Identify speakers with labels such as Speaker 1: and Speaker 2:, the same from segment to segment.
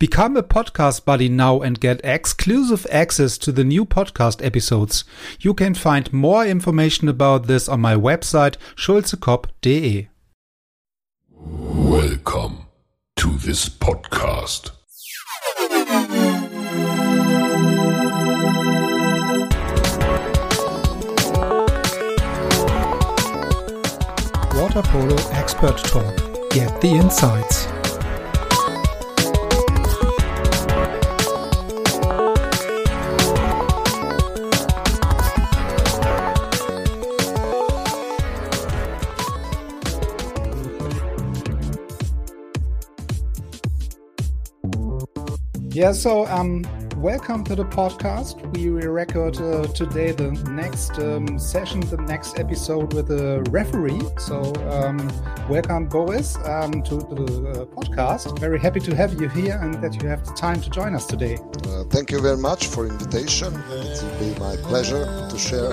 Speaker 1: Become a podcast buddy now and get exclusive access to the new podcast episodes. You can find more information about this on my website schulzekop.de.
Speaker 2: Welcome to this podcast.
Speaker 1: Water Polo Expert Talk. Get the insights. Yeah, so um, welcome to the podcast. We record uh, today the next um, session, the next episode with a referee. So, um, welcome, Boris, um, to the uh, podcast. Very happy to have you here and that you have the time to join us today.
Speaker 3: Uh, thank you very much for invitation. It will be my pleasure to share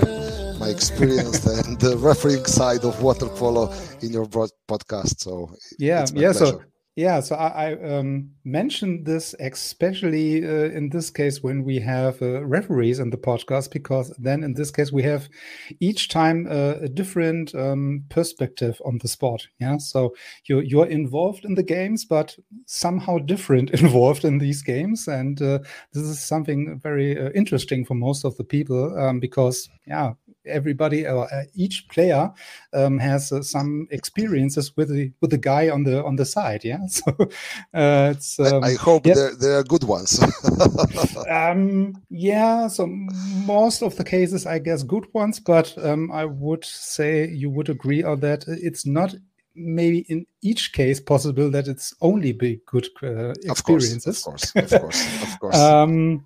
Speaker 3: my experience and the refereeing side of water polo in your podcast. So,
Speaker 1: yeah, yeah. Pleasure. So yeah, so I, I um, mentioned this especially uh, in this case when we have uh, referees in the podcast, because then in this case we have each time uh, a different um, perspective on the sport. Yeah, so you're you're involved in the games, but somehow different involved in these games, and uh, this is something very uh, interesting for most of the people um, because yeah, everybody or uh, each player um, has uh, some experiences with the with the guy on the on the side yeah so uh, it's
Speaker 3: um, I, I, hope yeah. they're, they're good ones
Speaker 1: um, yeah so most of the cases i guess good ones but um, i would say you would agree on that it's not maybe in each case possible that it's only be good uh, experiences
Speaker 3: of course of course of course, of course. um,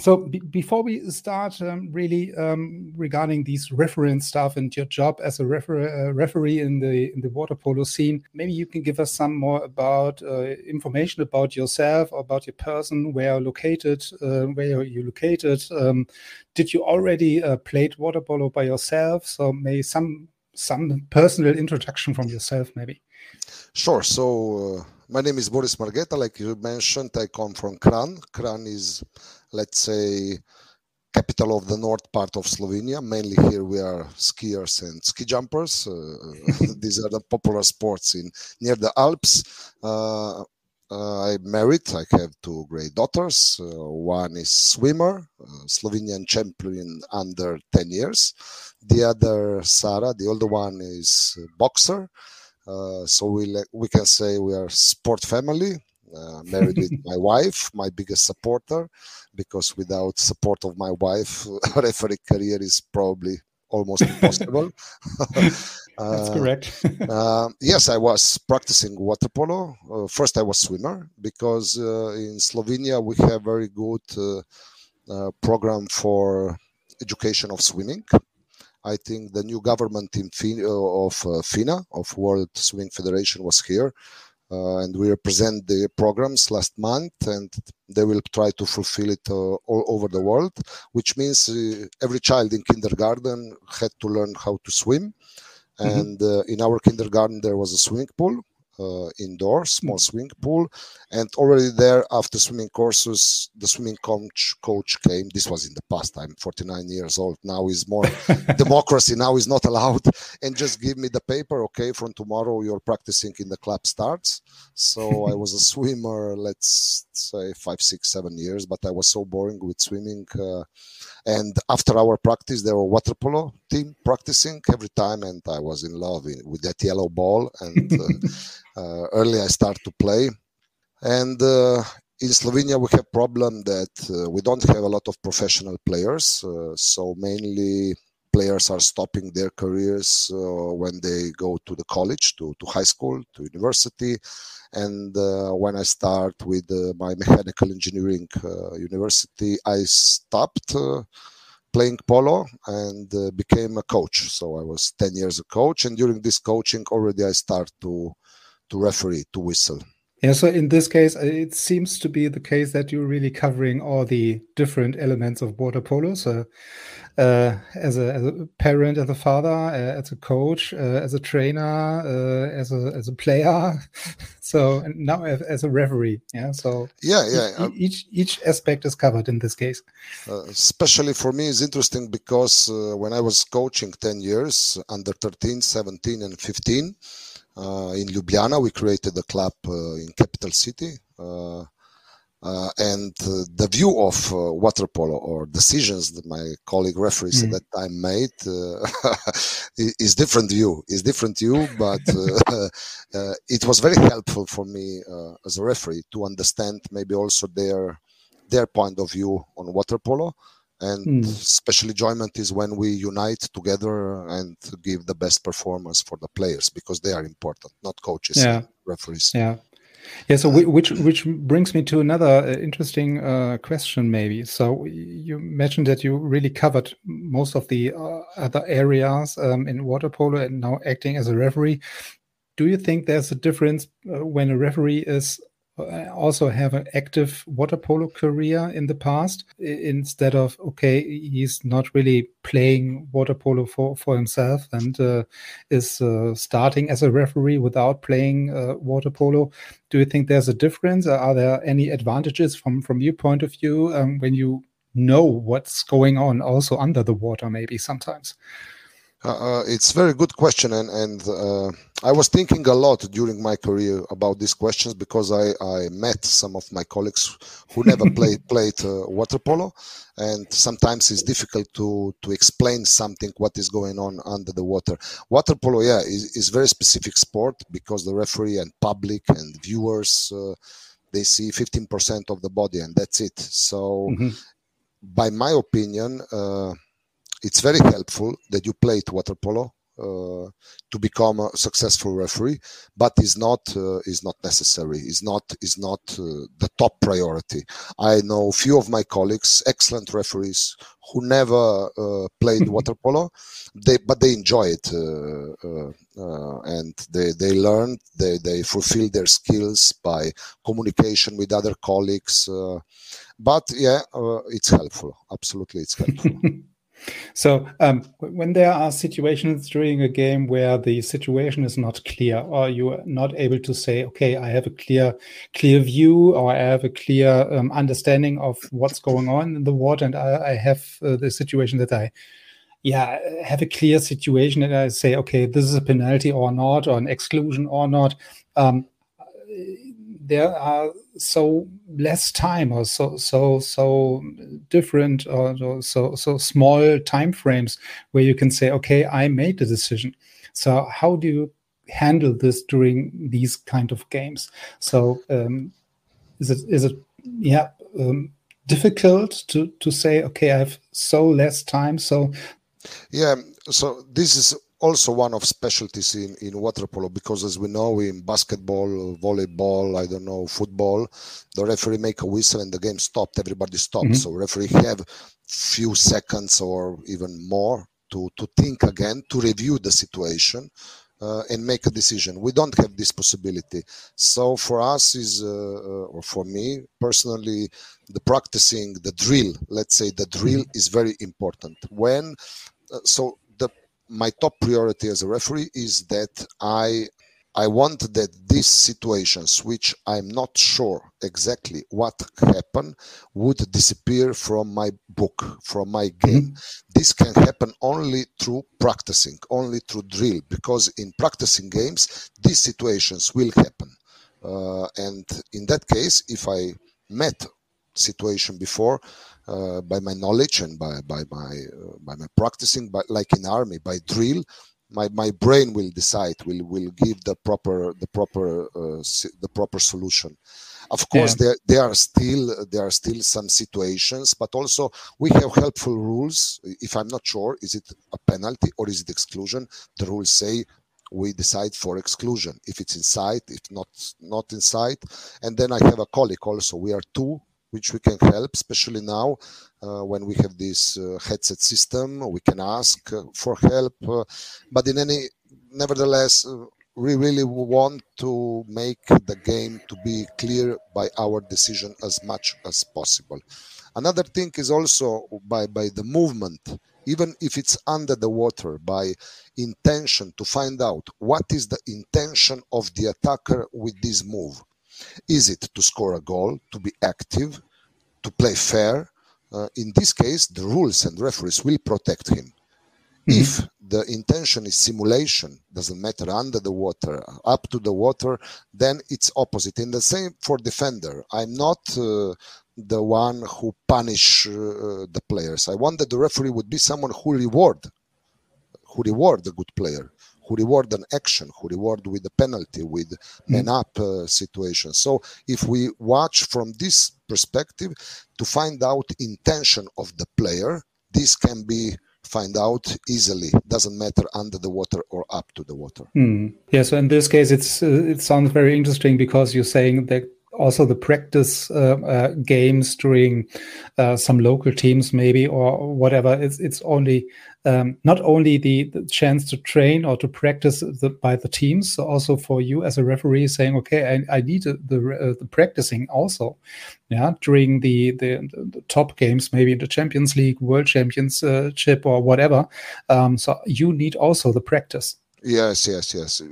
Speaker 1: so before we start um, really um, regarding these reference stuff and your job as a refer uh, referee in the in the water polo scene maybe you can give us some more about uh, information about yourself about your person where you're located uh, where you're located? Um, did you already uh, played water polo by yourself? So maybe some some personal introduction from yourself maybe.
Speaker 3: Sure. So uh, my name is Boris Margeta like you mentioned I come from Kranj. Kranj is let's say, capital of the north part of Slovenia. Mainly here we are skiers and ski jumpers. Uh, these are the popular sports in near the Alps. Uh, uh, I'm married. I have two great daughters. Uh, one is swimmer, uh, Slovenian champion under 10 years. The other, Sara, the older one, is boxer. Uh, so we we can say we are sport family. Married with my wife, my biggest supporter because without support of my wife, a referee career is probably almost impossible.
Speaker 1: That's uh, correct.
Speaker 3: uh, yes, I was practicing water polo. Uh, first, I was swimmer because uh, in Slovenia we have very good uh, uh, program for education of swimming. I think the new government in fin- of FINA, of World Swimming Federation, was here uh, and we represent the programs last month and they will try to fulfill it uh, all over the world which means uh, every child in kindergarten had to learn how to swim mm-hmm. and in our kindergarten there was a swimming pool uh, indoor, small mm. swimming pool, and already there after swimming courses, the swimming coach coach came. This was in the past. I'm 49 years old now. Is more democracy now is not allowed, and just give me the paper. Okay, from tomorrow you're practicing in the club starts. So I was a swimmer. Let's say five, six, seven years, but I was so boring with swimming. Uh, and after our practice, there were water polo team practicing every time, and I was in love with that yellow ball. And uh, uh, early I start to play, and uh, in Slovenia we have problem that uh, we don't have a lot of professional players. Uh, so mainly players are stopping their careers uh, when they go to the college, to, to high school, to university. And uh, when I start with uh, my mechanical engineering uh, university, I stopped uh, playing polo and uh, became a coach. So I was 10 years a coach. And during this coaching, already I start to, to referee, to whistle.
Speaker 1: Yeah, so in this case, uh, it seems to be the case that you're really covering all the different elements of water polo. So, uh, as, a, as a parent, as a father, uh, as a coach, uh, as a trainer, uh, as a as a player, so now as, as, a referee. Yeah, so
Speaker 3: yeah, yeah,
Speaker 1: each, um, each, aspect is covered in this case.
Speaker 3: Uh, especially for me, is interesting because when I was coaching ten years, under 13, 17, and 15 uh, Uh, in Ljubljana. We created a club uh, in capital city. Uh, uh and uh, the view of water polo or decisions that my colleague referees mm. at that time made is different view. Is different view, but it was very helpful for me as a referee to understand maybe also their their point of view on water polo and mm. special enjoyment is when we unite together and give the best performance for the players because they are important not coaches yeah. referees
Speaker 1: yeah yeah so which which brings me to another uh, interesting uh, question maybe so you mentioned that you really covered most of the uh, other areas um, in water polo and now acting as a referee do you think there's a difference uh, when a referee is also have an active water polo career in the past instead of okay he's not really playing water polo for for himself and uh, is uh, starting as a referee without playing uh, water polo. Do you think there's a difference? Are there any advantages from from your point of view um, when you know what's going on also under the water maybe sometimes
Speaker 3: uh, uh, it's a very good question, and and uh, I was thinking a lot during my career about these questions because I, I met some of my colleagues who never played played uh, water polo, and sometimes it's difficult to to explain something what is going on under the water. Water polo, yeah, is, is very specific sport because the referee and public and viewers uh, they see 15% of the body and that's it. So, mm-hmm. by my opinion uh, it's very helpful that you played water polo uh, to become a successful referee, but is not uh, is not necessary. is not is not uh, the top priority. I know few of my colleagues, excellent referees, who never uh, played water polo, they but they enjoy it uh, uh, and they they learn they they fulfill their skills by communication with other colleagues. but yeah, it's helpful. Absolutely, it's helpful.
Speaker 1: So, um, when there are situations during a game where the situation is not clear, or you are not able to say, "Okay, I have a clear, clear view, or I have a clear um, understanding of what's going on in the water," and I, I have uh, the situation that I, yeah, have a clear situation, and I say, "Okay, this is a penalty or not, or an exclusion or not." Um, there are so less time or so so so different or so so small time frames where you can say okay i made the decision. So how do you handle this during these kind of games? So um, is it is it yeah um, difficult to to say okay i have so less time so
Speaker 3: yeah so this is also one of specialties in, in water polo because as we know in basketball volleyball i don't know football the referee make a whistle and the game stopped. Everybody stopped. Mm-hmm. so referee have few seconds or even more to to think again to review the situation uh, and make a decision. We don't have this possibility. So for us is uh, uh or for me personally the practicing the drill let's say the drill mm-hmm. is very important. When uh, so my top priority as a referee is that I I want that these situations, which I'm not sure exactly what happened, would disappear from my book, from my game. Mm-hmm. This can happen only through practicing, only through drill, because in practicing games, these situations will happen. Uh, and in that case, if I met situation before, uh, by my knowledge and by by my uh, by my practicing, but like in army, by drill, my my brain will decide, will will give the proper the proper uh, the proper solution. Of course, yeah. there there are still there are still some situations, but also we have helpful rules. If I'm not sure, is it a penalty or is it exclusion? The rules say we decide for exclusion if it's inside if not not inside and then i have a colleague also we are two which we can help, especially now uh, when we have this uh, headset system. We can ask uh, for help, uh, but in any, nevertheless, uh, we really want to make the game to be clear by our decision as much as possible. Another thing is also by, by the movement, even if it's under the water, by intention to find out what is the intention of the attacker with this move. Is it to score a goal, to be active, to play fair? Uh, in this case, the rules and referees will protect him. Mm-hmm. If the intention is simulation, doesn't matter under the water, up to the water, then it's opposite. In the same for defender, I'm not uh, the one who punish uh, the players. I want that the referee would be someone who reward, who reward the good player, who reward an action, who reward with a penalty, with mm-hmm. up uh, situation. So if we watch from this perspective to find out intention of the player, this can be find out easily. Doesn't matter under the water or up to the water.
Speaker 1: Mm. Yeah. So in this case, it's uh, it sounds very interesting because you're saying that also the practice uh, uh, games during uh, some local teams maybe or whatever it's it's only um, not only the, the, chance to train or to practice the, by the teams so also for you as a referee saying okay i, I need the, the, the practicing also yeah during the, the, the top games maybe in the champions league world championship or whatever um, so you need also the practice
Speaker 3: Yes, yes, yes.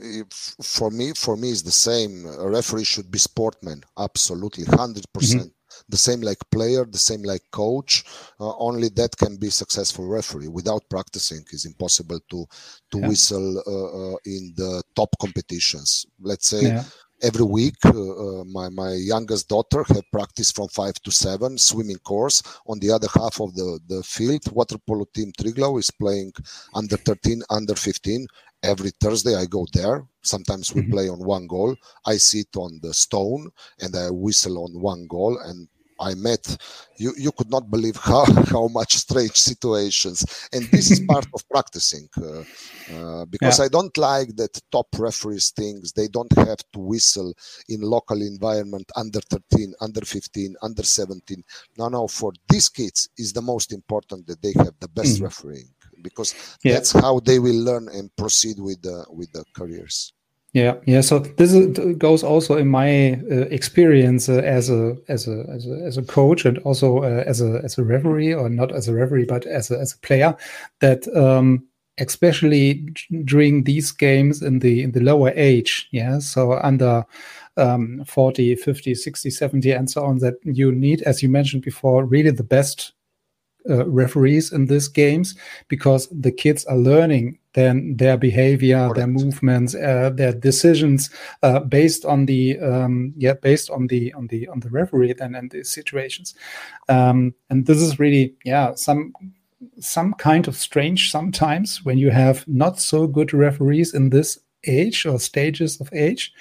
Speaker 3: For me, for me, it's the same. A referee should be sportman, absolutely, 100 mm-hmm. The same like player, the same like coach. Uh, only that can be successful referee. Without practicing, is impossible to to yeah. whistle uh, uh, in the top competitions. Let's say. Yeah every week uh, uh, my, my youngest daughter have practice from 5 to 7 swimming course on the other half of the, the field water polo team Triglav is playing under 13 under 15 every Thursday I go there. Sometimes we mm-hmm. play on one goal. I sit on the stone and I whistle on one goal and I met you you could not believe how how much strange situations and this is part of practicing uh, uh, because yeah. I don't like that top referees things they don't have to whistle in local environment under 13 under 15 under 17 no no for these kids is the most important that they have the best mm. refereeing because yeah. that's how they will learn and proceed with the with the careers
Speaker 1: yeah yeah so this is, goes also in my uh, experience uh, as, a, as a as a as a coach and also uh, as a as a referee or not as a referee but as a as a player that um, especially during these games in the in the lower age yeah so under um, 40 50 60 70 and so on that you need as you mentioned before really the best uh, referees in these games because the kids are learning then their behavior, Correct. their movements, uh, their decisions uh, based on the um, yeah based on the on the on the referee then and the situations, um, and this is really yeah some some kind of strange sometimes when you have not so good referees in this age or stages of age,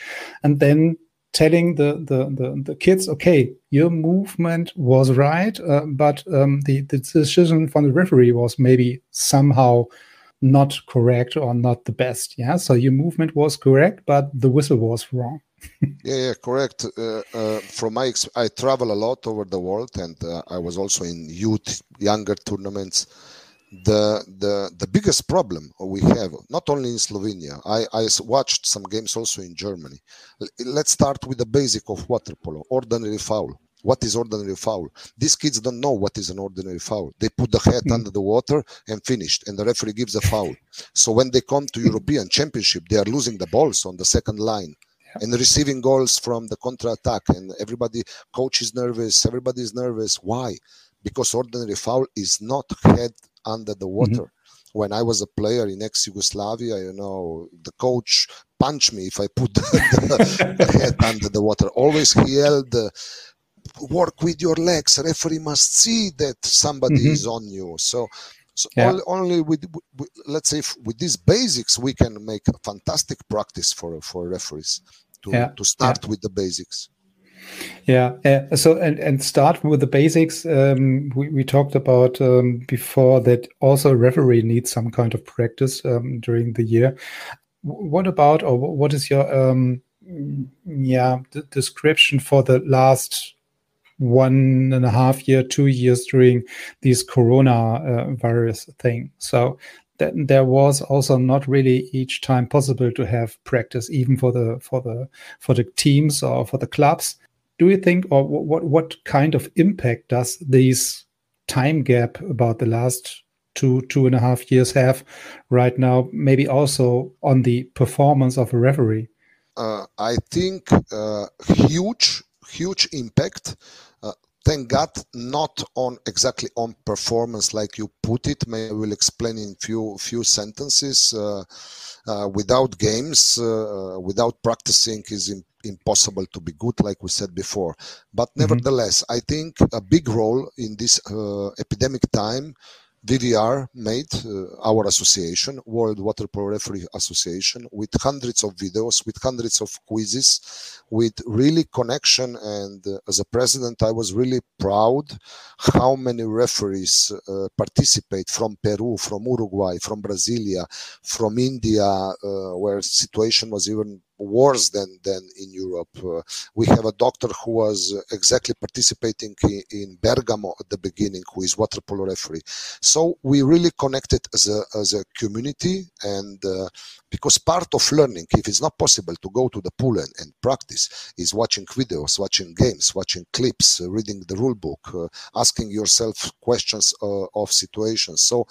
Speaker 1: and then telling the, the, the, the, kids, okay, your movement was right, uh, but um, the, the decision from the referee was maybe somehow not correct or not the best. Yeah. So your movement was correct, but the whistle was wrong.
Speaker 3: yeah, yeah, correct. Uh, uh, from my, ex- I travel a lot over the world, and uh, I was also in youth, younger tournaments the the the biggest problem we have not only in Slovenia I, I watched some games also in Germany let's start with the basic of water polo ordinary foul what is ordinary foul these kids don't know what is an ordinary foul they put the head mm. under the water and finished and the referee gives a foul so when they come to European championship they are losing the balls on the second line and receiving goals from the counter attack and everybody coach is nervous everybody is nervous why because ordinary foul is not head under the mm-hmm. water. Mm-hmm. When I was a player in ex Yugoslavia, you know, the coach punched me if I put the, the head under the water. Always he yelled, work with your legs. Referee must see that somebody mm-hmm. is on you. So, so yeah. only, only with, with, let's say with these basics we can make a fantastic practice for for referees to yeah. to start yeah. with the basics.
Speaker 1: Yeah. Uh, so and and start with the basics. Um, we we talked about um, before that also referee needs some kind of practice um, during the year. What about or what is your um, yeah description for the last one and a half year, two years during this corona uh, virus thing? So there was also not really each time possible to have practice, even for the for the for the teams or for the clubs. Do you think, or what what kind of impact does this time gap about the last two two and a half years have right now? Maybe also on the performance of a referee.
Speaker 3: Uh, I think uh, huge huge impact thank God, not on exactly on performance like you put it. Maybe I will explain in few few sentences. Uh, uh, without games, uh, without practicing, is impossible to be good, like we said before. But mm-hmm. nevertheless, I think a big role in this uh, epidemic time VWR made uh, our association, World Water Polo Referee Association, with hundreds of videos, with hundreds of quizzes, with really connection. And uh, as a president, I was really proud how many referees uh, participate from Peru, from Uruguay, from Brasilia, from India, where situation was even worse than than in Europe. Uh, we have a doctor who was exactly participating in, in, Bergamo at the beginning, who is water polo referee. So we really connected as a as a community, and uh, because part of learning, if it's not possible to go to the pool and, and practice, is watching videos, watching games, watching clips, uh, reading the rule book, asking yourself questions of situations. So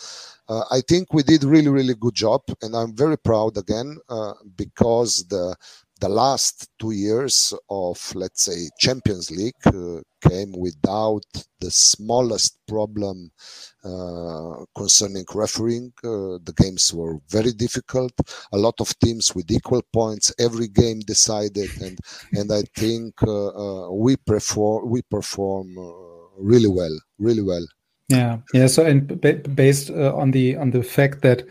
Speaker 3: uh, I think we did really, really good job, and I'm very proud again uh, because the the last two years of let's say Champions League uh, came without the smallest problem uh, concerning refereeing. Uh, the games were very difficult. A lot of teams with equal points. Every game decided, and and I think uh, we perform we perform really well, really well.
Speaker 1: Yeah, yeah. So, and based uh, on the on the fact that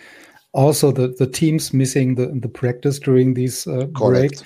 Speaker 1: also the the teams missing the the practice during these uh, breaks,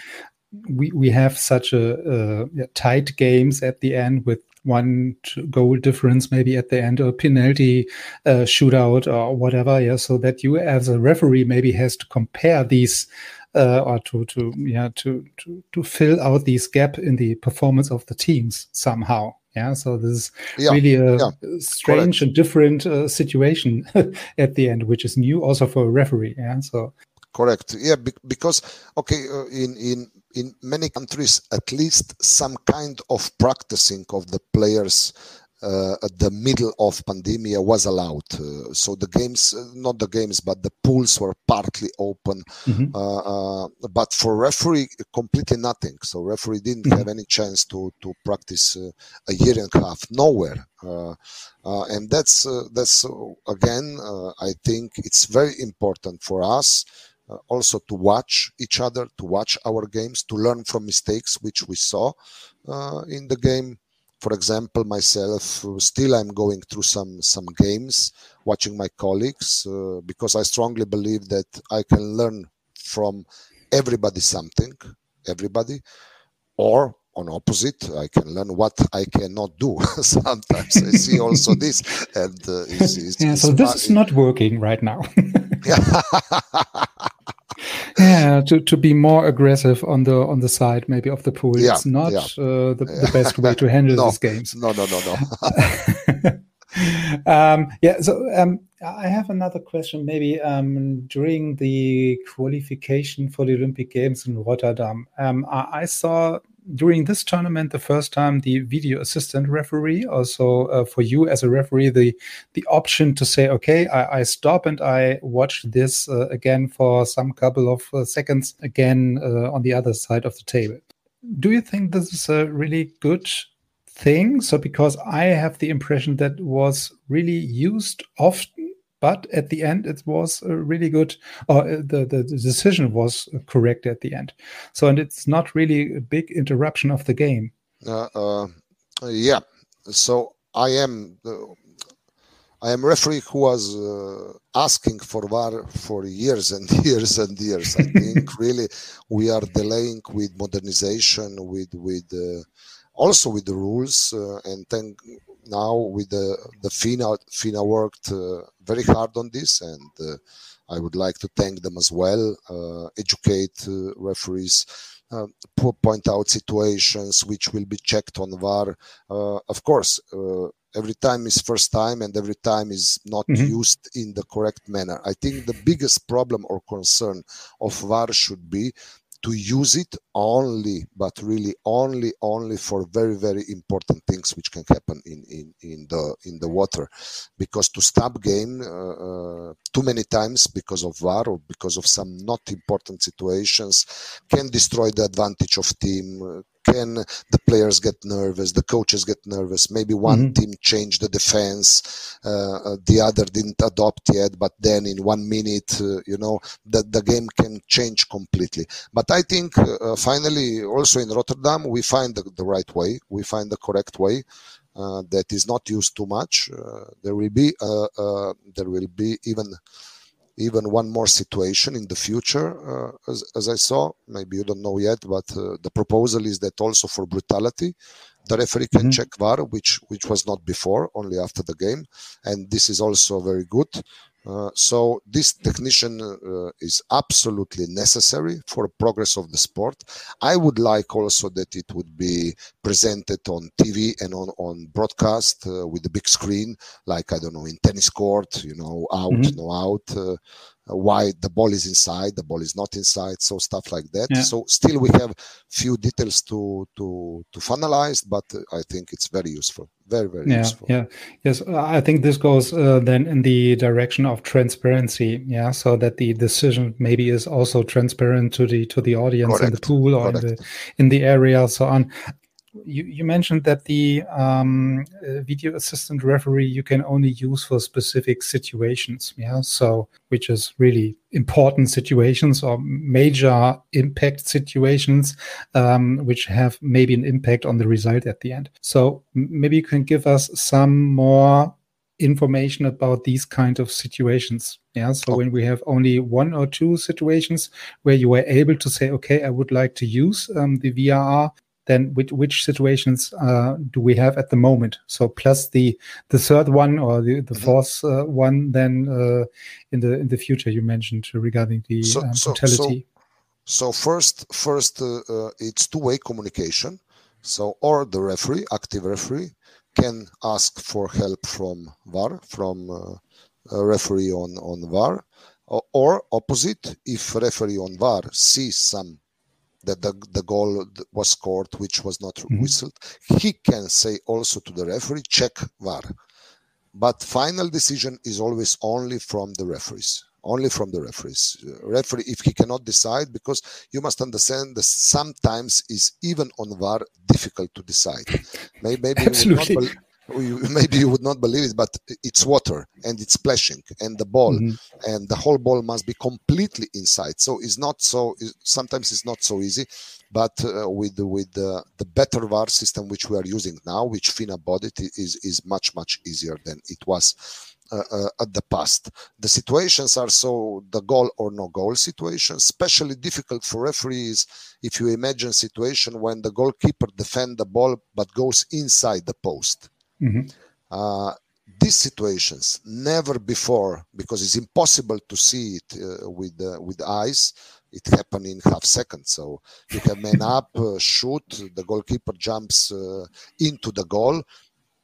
Speaker 1: we we have such a, a, tight games at the end with one goal difference maybe at the end or penalty uh, shootout or whatever yeah so that you as a referee maybe has to compare these uh, or to to yeah to, to to fill out these gap in the performance of the teams somehow yeah, so this is yeah, really a yeah, strange correct. and different uh, situation at the end, which is new also for a referee. Yeah, so
Speaker 3: correct. Yeah, because okay, uh, in in in many countries, at least some kind of practicing of the players uh, at the middle of pandemia was allowed. Uh, so the games, uh, not the games, but the pools were partly open. Mm-hmm. Uh, uh, but for referee, completely nothing. So referee didn't mm-hmm. have any chance to to practice uh, a year and a half nowhere. and that's that's again, I think it's very important for us. also to watch each other, to watch our games, to learn from mistakes which we saw in the game for example myself still i'm going through some some games watching my colleagues uh, because i strongly believe that i can learn from everybody something everybody or on opposite i can learn what i cannot do. Sometimes i see also this and uh,
Speaker 1: it's, it's, yeah so this is not working right now. yeah yeah to, to be more aggressive on the on the side maybe of the pool. Yeah, it's not yeah. uh, the, the, best way to handle no, these games.
Speaker 3: No no no no.
Speaker 1: Um, yeah so um, i have another question maybe um, during the qualification for the olympic games in rotterdam. Um, I, I saw during this tournament the first time the video assistant referee also uh, for you as a referee the the option to say okay i, I stop and i watch this uh, again for some couple of uh, seconds again uh, on the other side of the table. Do you think this is a really good thing? So because i have the impression that was really used often but at the end it was a really good or uh, the, the decision was correct at the end. So and it's not really a big interruption of the game.
Speaker 3: Uh, uh, yeah. So i am I am referee who was uh, asking for VAR for years and years and years. I think really we are delaying with modernization, with with uh, also with the rules, uh, and thank now with the the FINA FINA worked uh, very hard on this, and uh, I would like to thank them as well. Uh, educate uh, referees. Uh, point out situations which will be checked on VAR. of course, every time is first time and every time is not
Speaker 1: Mhm.
Speaker 3: used in the correct manner i think the biggest problem or concern of var should be to use it only but really only only for very very important things which can happen in in, in the in the water. Because to stop game uh, uh, too many times because of var or because of some not important situations can destroy the advantage of team uh, can the players get nervous the coaches get nervous. Maybe one
Speaker 1: Mhm.
Speaker 3: team changed the defense uh, uh, the other didn't adopt yet but then in one minute uh, you know the, the game can change completely. But i think uh, finally also in rotterdam we find the, the right way we find the correct way uh, that is not used too much. Uh, there will be uh, uh, there will be even even one more situation in the future uh, as, as i saw. Maybe you don't know yet but uh, the proposal is that also for brutality the referee can
Speaker 1: Mhm.
Speaker 3: check var which which was not before only after the game. And this is also very good uh, so this technician uh, is absolutely necessary for progress of the sport i would like also that it would be presented on tv and on, on broadcast uh, with the big screen like i don't know in tennis court you know out
Speaker 1: Mhm.
Speaker 3: no out uh, why the ball is inside the ball is not inside so stuff like that.
Speaker 1: Yeah.
Speaker 3: so still we have few details to to to finalize but uh, i think it's very useful very very
Speaker 1: yeah
Speaker 3: useful.
Speaker 1: yeah. Yes i think this goes uh, then in the direction of transparency yeah so that the decision maybe is also transparent to the to the audience in the pool or in the in the area so on you, you mentioned that the um, uh, video assistant referee you can only use for specific situations yeah? So which is really important situations or major impact situations um, which have maybe an impact on the result at the end. So maybe you can give us some more information about these kind of situations yeah? So when we have only one or two situations where you were able to say okay i would like to use um, the vrr then which, which situations uh, do we have at the moment so plus the the third one or the, the
Speaker 3: Mhm.
Speaker 1: fourth uh, one then uh, in the in the future you mentioned regarding the
Speaker 3: So-
Speaker 1: um,
Speaker 3: so-
Speaker 1: brutality
Speaker 3: So first, first uh, uh, it's two-way communication. So or the referee, active referee, can ask for help from VAR, from uh, a referee on on VAR, or, or opposite, if referee on VAR sees some that the, the goal was scored which was not
Speaker 1: Mhm.
Speaker 3: whistled, he can say also to the referee, check VAR. But final decision is always only from the referees. Only from the referees. Uh, Referee, if he cannot decide, because you must understand that sometimes is even on VAR difficult to decide. May- Maybe, not
Speaker 1: Absolutely.
Speaker 3: bel- you- maybe you would not believe it, but it's water and it's splashing, and the ball
Speaker 1: Mhm.
Speaker 3: and the whole ball must be completely inside. So it's not so. Sometimes it's not so easy, but uh, with the, with the, the better VAR system which we are using now, which FINA bodied, i- is is much much easier than it was. Uh, uh, at the past, the situations are so the goal or no goal situation, especially difficult for referees. If you imagine situation when the goalkeeper defend the ball but goes inside the post,
Speaker 1: Mhm.
Speaker 3: uh, these situations never before because it's impossible to see it uh, with uh, with eyes it happened in half second so you have man up uh, shoot the goalkeeper jumps uh, into the goal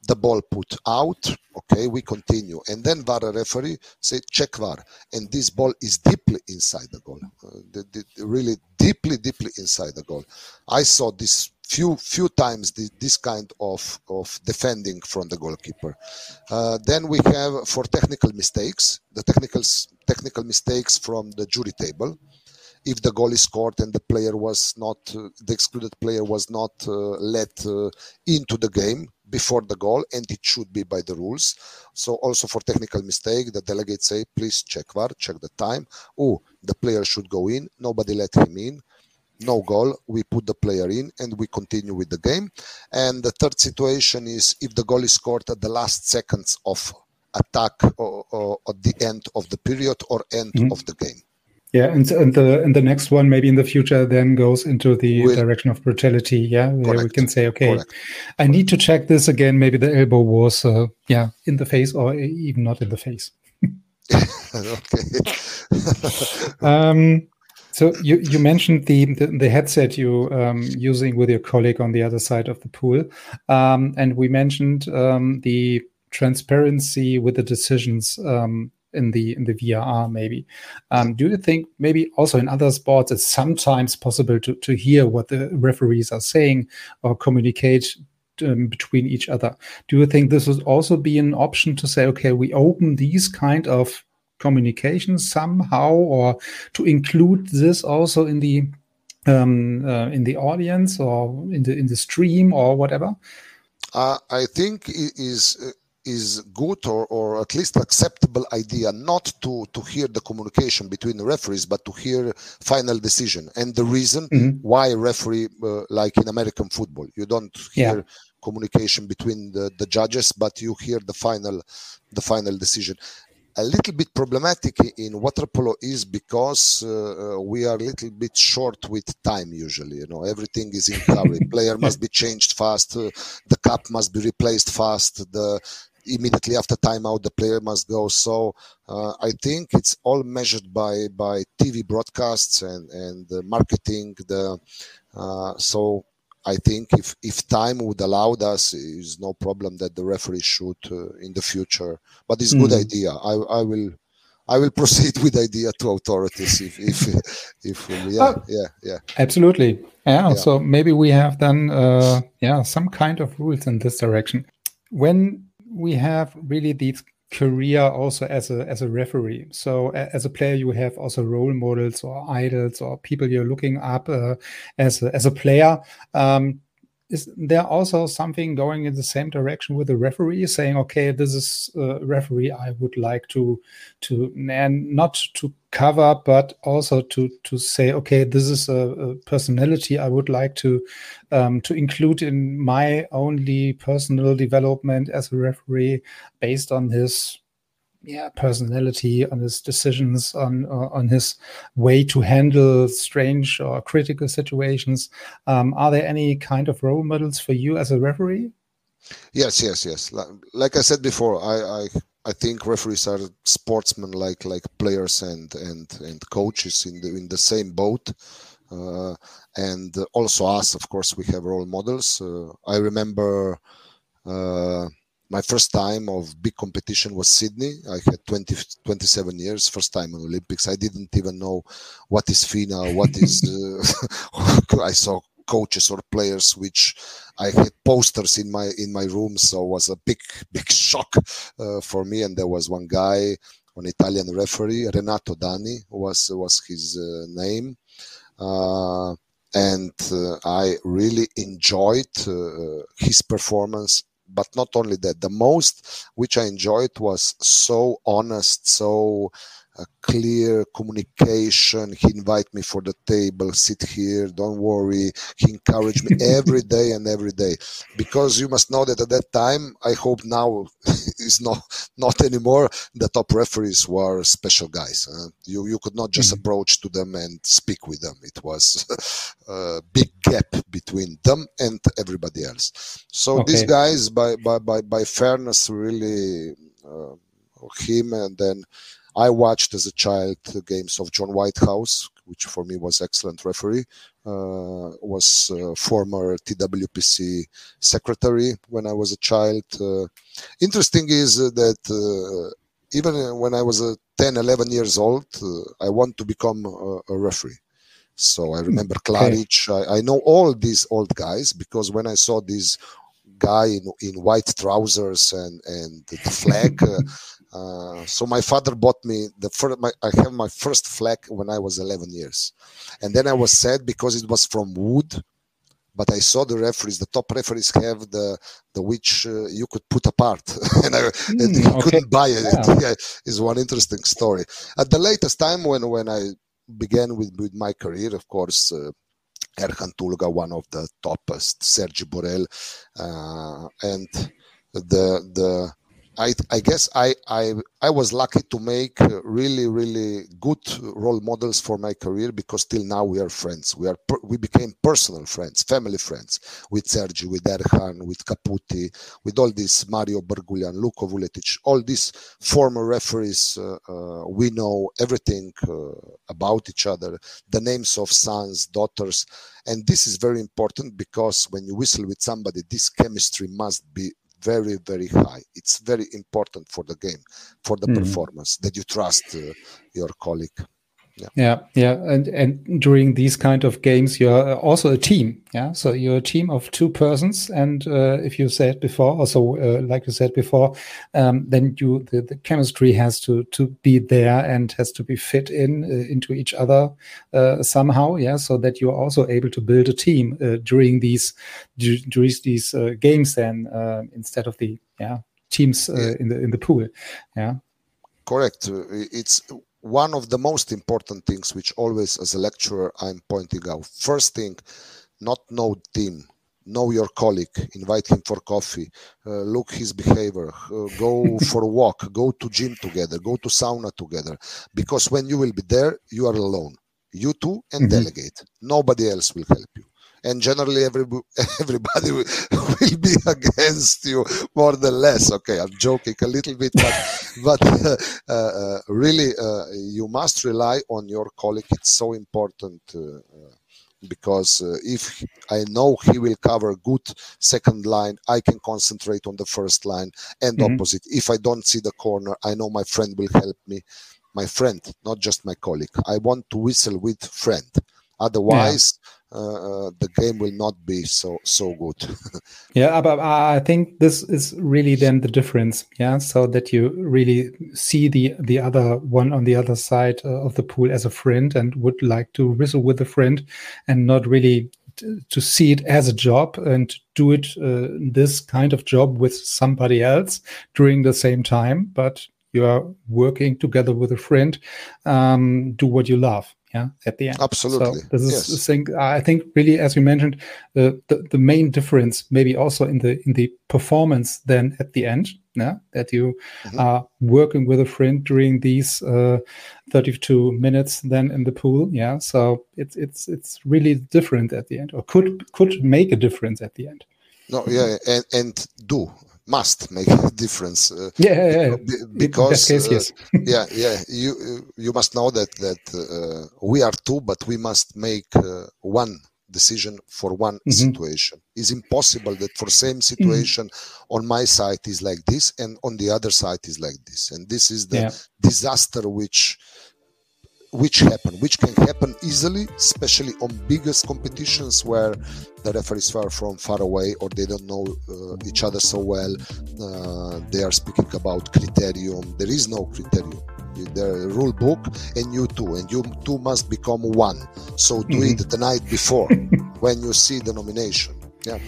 Speaker 3: the ball put out okay we continue. And then VAR referee say check VAR and this ball is deeply inside the goal. Uh, the, the, really deeply deeply inside the goal. I saw this few few times this, this kind of of defending from the goalkeeper. Uh, then we have for technical mistakes the technical technical mistakes from the jury table. If the goal is scored and the player was not uh, the excluded player was not uh, let uh, into the game before the goal and it should be by the rules. So also for technical mistake the delegates say please check var check the time. Oh the player should go in. Nobody let him in no goal we put the player in and we continue with the game and the third situation is if the goal is scored at the last seconds of attack or, or at the end of the period or end
Speaker 1: Mhm.
Speaker 3: of the game
Speaker 1: Yeah, and, and the and the next one maybe in the future then goes into the
Speaker 3: Will-
Speaker 1: direction of brutality. Yeah, where we can say, okay,
Speaker 3: Correct.
Speaker 1: I need to check this again. Maybe the elbow was, uh, yeah, in the face or even not in the face.
Speaker 3: okay
Speaker 1: Um, So you, you mentioned the, the, the headset you um, using with your colleague on the other side of the pool, um, and we mentioned um, the transparency with the decisions um, in the in the VAR. Maybe um, do you think maybe also in other sports it's sometimes possible to to hear what the referees are saying or communicate um, between each other. Do you think this would also be an option to say, okay, we open these kind of communication somehow or to include this also in the um, uh, in the audience or in the in the stream or whatever
Speaker 3: uh, i think it is is good or, or at least acceptable idea not to to hear the communication between the referees but to hear final decision and the reason mm-hmm. why referee uh, like in american football you don't hear yeah. communication between the, the judges but you hear the final the final decision a little bit problematic in water polo is because uh, uh, we are a little bit short with time usually you know. Everything is in hurry player must be changed fast uh, the cup must be replaced fast the immediately after timeout the player must go. So uh, i think it's all measured by by tv broadcasts and and the marketing the uh, so I think if, if time would allow us, is no problem that the referee should uh, in the future. But it's a good hmm. idea. I, I will I will proceed with idea to authorities if if if yeah oh, yeah yeah
Speaker 1: absolutely yeah, yeah, So maybe we have then uh, yeah some kind of rules in this direction. When we have really these career also as a as a referee. So as a player you have also role models or idols or people you're looking up uh, as a, as a player. Um, is there also something going in the same direction with the referee saying okay this is a referee i would like to to and not to cover but also to to say okay this is a, a personality i would like to um, to include in my only personal development as a referee based on his yeah personality on his decisions on uh, on his way to handle strange or critical situations. Um, are there any kind of role models for you as a referee?
Speaker 3: Yes yes yes. Like i said before i i, I think referees are sportsmen like like players and and and coaches in the in the same boat uh, and also us of course we have role models uh, i remember uh, my first time of big competition was Sydney. I had 20, 27 years, first time in Olympics. I didn't even know what is FINA, what is. Uh, I saw coaches or players which I had posters in my in my room, so it was a big big shock uh, for me. And there was one guy, an Italian referee, Renato Dani was was his uh, name. Uh, and uh, I really enjoyed uh, his performance but not only that the most which i enjoyed was so honest so uh, clear communication. He invite me for the table sit here don't worry. He encouraged me every day and every day. Because you must know that at that time i hope now is not not anymore the top referees were special guys you you could not just mm-hmm. approach to them and speak with them. It was a big gap between them and everybody else. So okay. these guys by by by, by fairness really uh, him and then I watched as a child the games of John Whitehouse, which for me was excellent referee. Uh, was uh, former TWPC secretary when I was a child. Uh, interesting is that uh, even when I was uh, 10, 11 years old, uh, I want to become a, a referee. So I remember Klaric. Okay. I, I, know all these old guys because when I saw this guy in, in white trousers and, and the flag, Uh, so my father bought me the first. My, I have my first flag when I was 11 years, and then I was sad because it was from wood. But I saw the referees, the top referees have the the which uh, you could put apart, and, I, mm, and you okay. couldn't buy it. Yeah. yeah, is one interesting story. At the latest time when when I began with with my career, of course. Uh, Erhan Tulga, one of the toppest, Sergi Borel, uh, and the the I, I guess I, I I was lucky to make uh, really really good role models for my career because till now we are friends. We are we became personal friends, family friends with Sergi, with Erhan, with Caputi, with all these Mario Bergulian, Luko Vuletic, all these former referees. Uh, uh, we know everything uh, about each other, the names of sons, daughters, and this is very important because when you whistle with somebody, this chemistry must be very very high it's very important for the game for the mm. performance that you trust uh, your colleague
Speaker 1: yeah. Yeah, yeah. and and during these kind of games you're also a team yeah? So you're a team of two persons and uh, if you said before also uh, like you said before um, then you the, the, chemistry has to to be there and has to be fit in uh, into each other uh, somehow yeah? So that you're also able to build a team uh, during these during these uh, games then instead of the yeah teams in the in the pool yeah?
Speaker 3: Correct. It's one of the most important things which always as a lecturer i'm pointing out. First thing not know team know your colleague. Invite him for coffee. Uh, look his behavior. Uh, go for a walk. Go to gym together. Go to sauna together. Because when you will be there you are alone. You two and mm-hmm. delegate. Nobody else will help and generally every, everybody will, will, be against you more than less okay i'm joking a little bit but but uh, uh, really uh, you must rely on your colleague it's so important uh, uh, because uh, if I know he will cover good second line, I can concentrate on the first line and mm-hmm. opposite. If I don't see the corner, I know my friend will help me. My friend, not just my colleague. I want to whistle with friend. Otherwise, uh, uh, the game will not be so so good.
Speaker 1: yeah, but I think this is really then the difference. Yeah, so that you really see the the other one on the other side uh, of the pool as a friend and would like to whistle with a friend, and not really to see it as a job and do it uh, this kind of job with somebody else during the same time, but you are working together with a friend, um, do what you love yeah at the end.
Speaker 3: Absolutely.
Speaker 1: So this is yes. the thing i think really as you mentioned uh, the, the main difference maybe also in the in the performance then at the end yeah that you mm-hmm. are working with a friend during these uh, 32 minutes then in the pool yeah. So it's it's it's really different at the end or could could make a difference at the end.
Speaker 3: No yeah and and do must make a difference.
Speaker 1: Uh, yeah, yeah, yeah.
Speaker 3: because
Speaker 1: case, uh, yes.
Speaker 3: yeah, yeah. You you must know that that uh, we are two, but we must make uh, one decision for one mm-hmm. situation. It's impossible that for same mm-hmm. situation mm-hmm. on my side is like this and on the other side is like this, and this is the yeah. disaster which which happen, which can happen easily, especially on biggest competitions where the referees are from far away or they don't know uh, each other so well. Uh, they are speaking about criterion. There is no criterion. The rule book and you two, and you two must become one. So do mm-hmm. it the night before when you see the nomination. Yeah.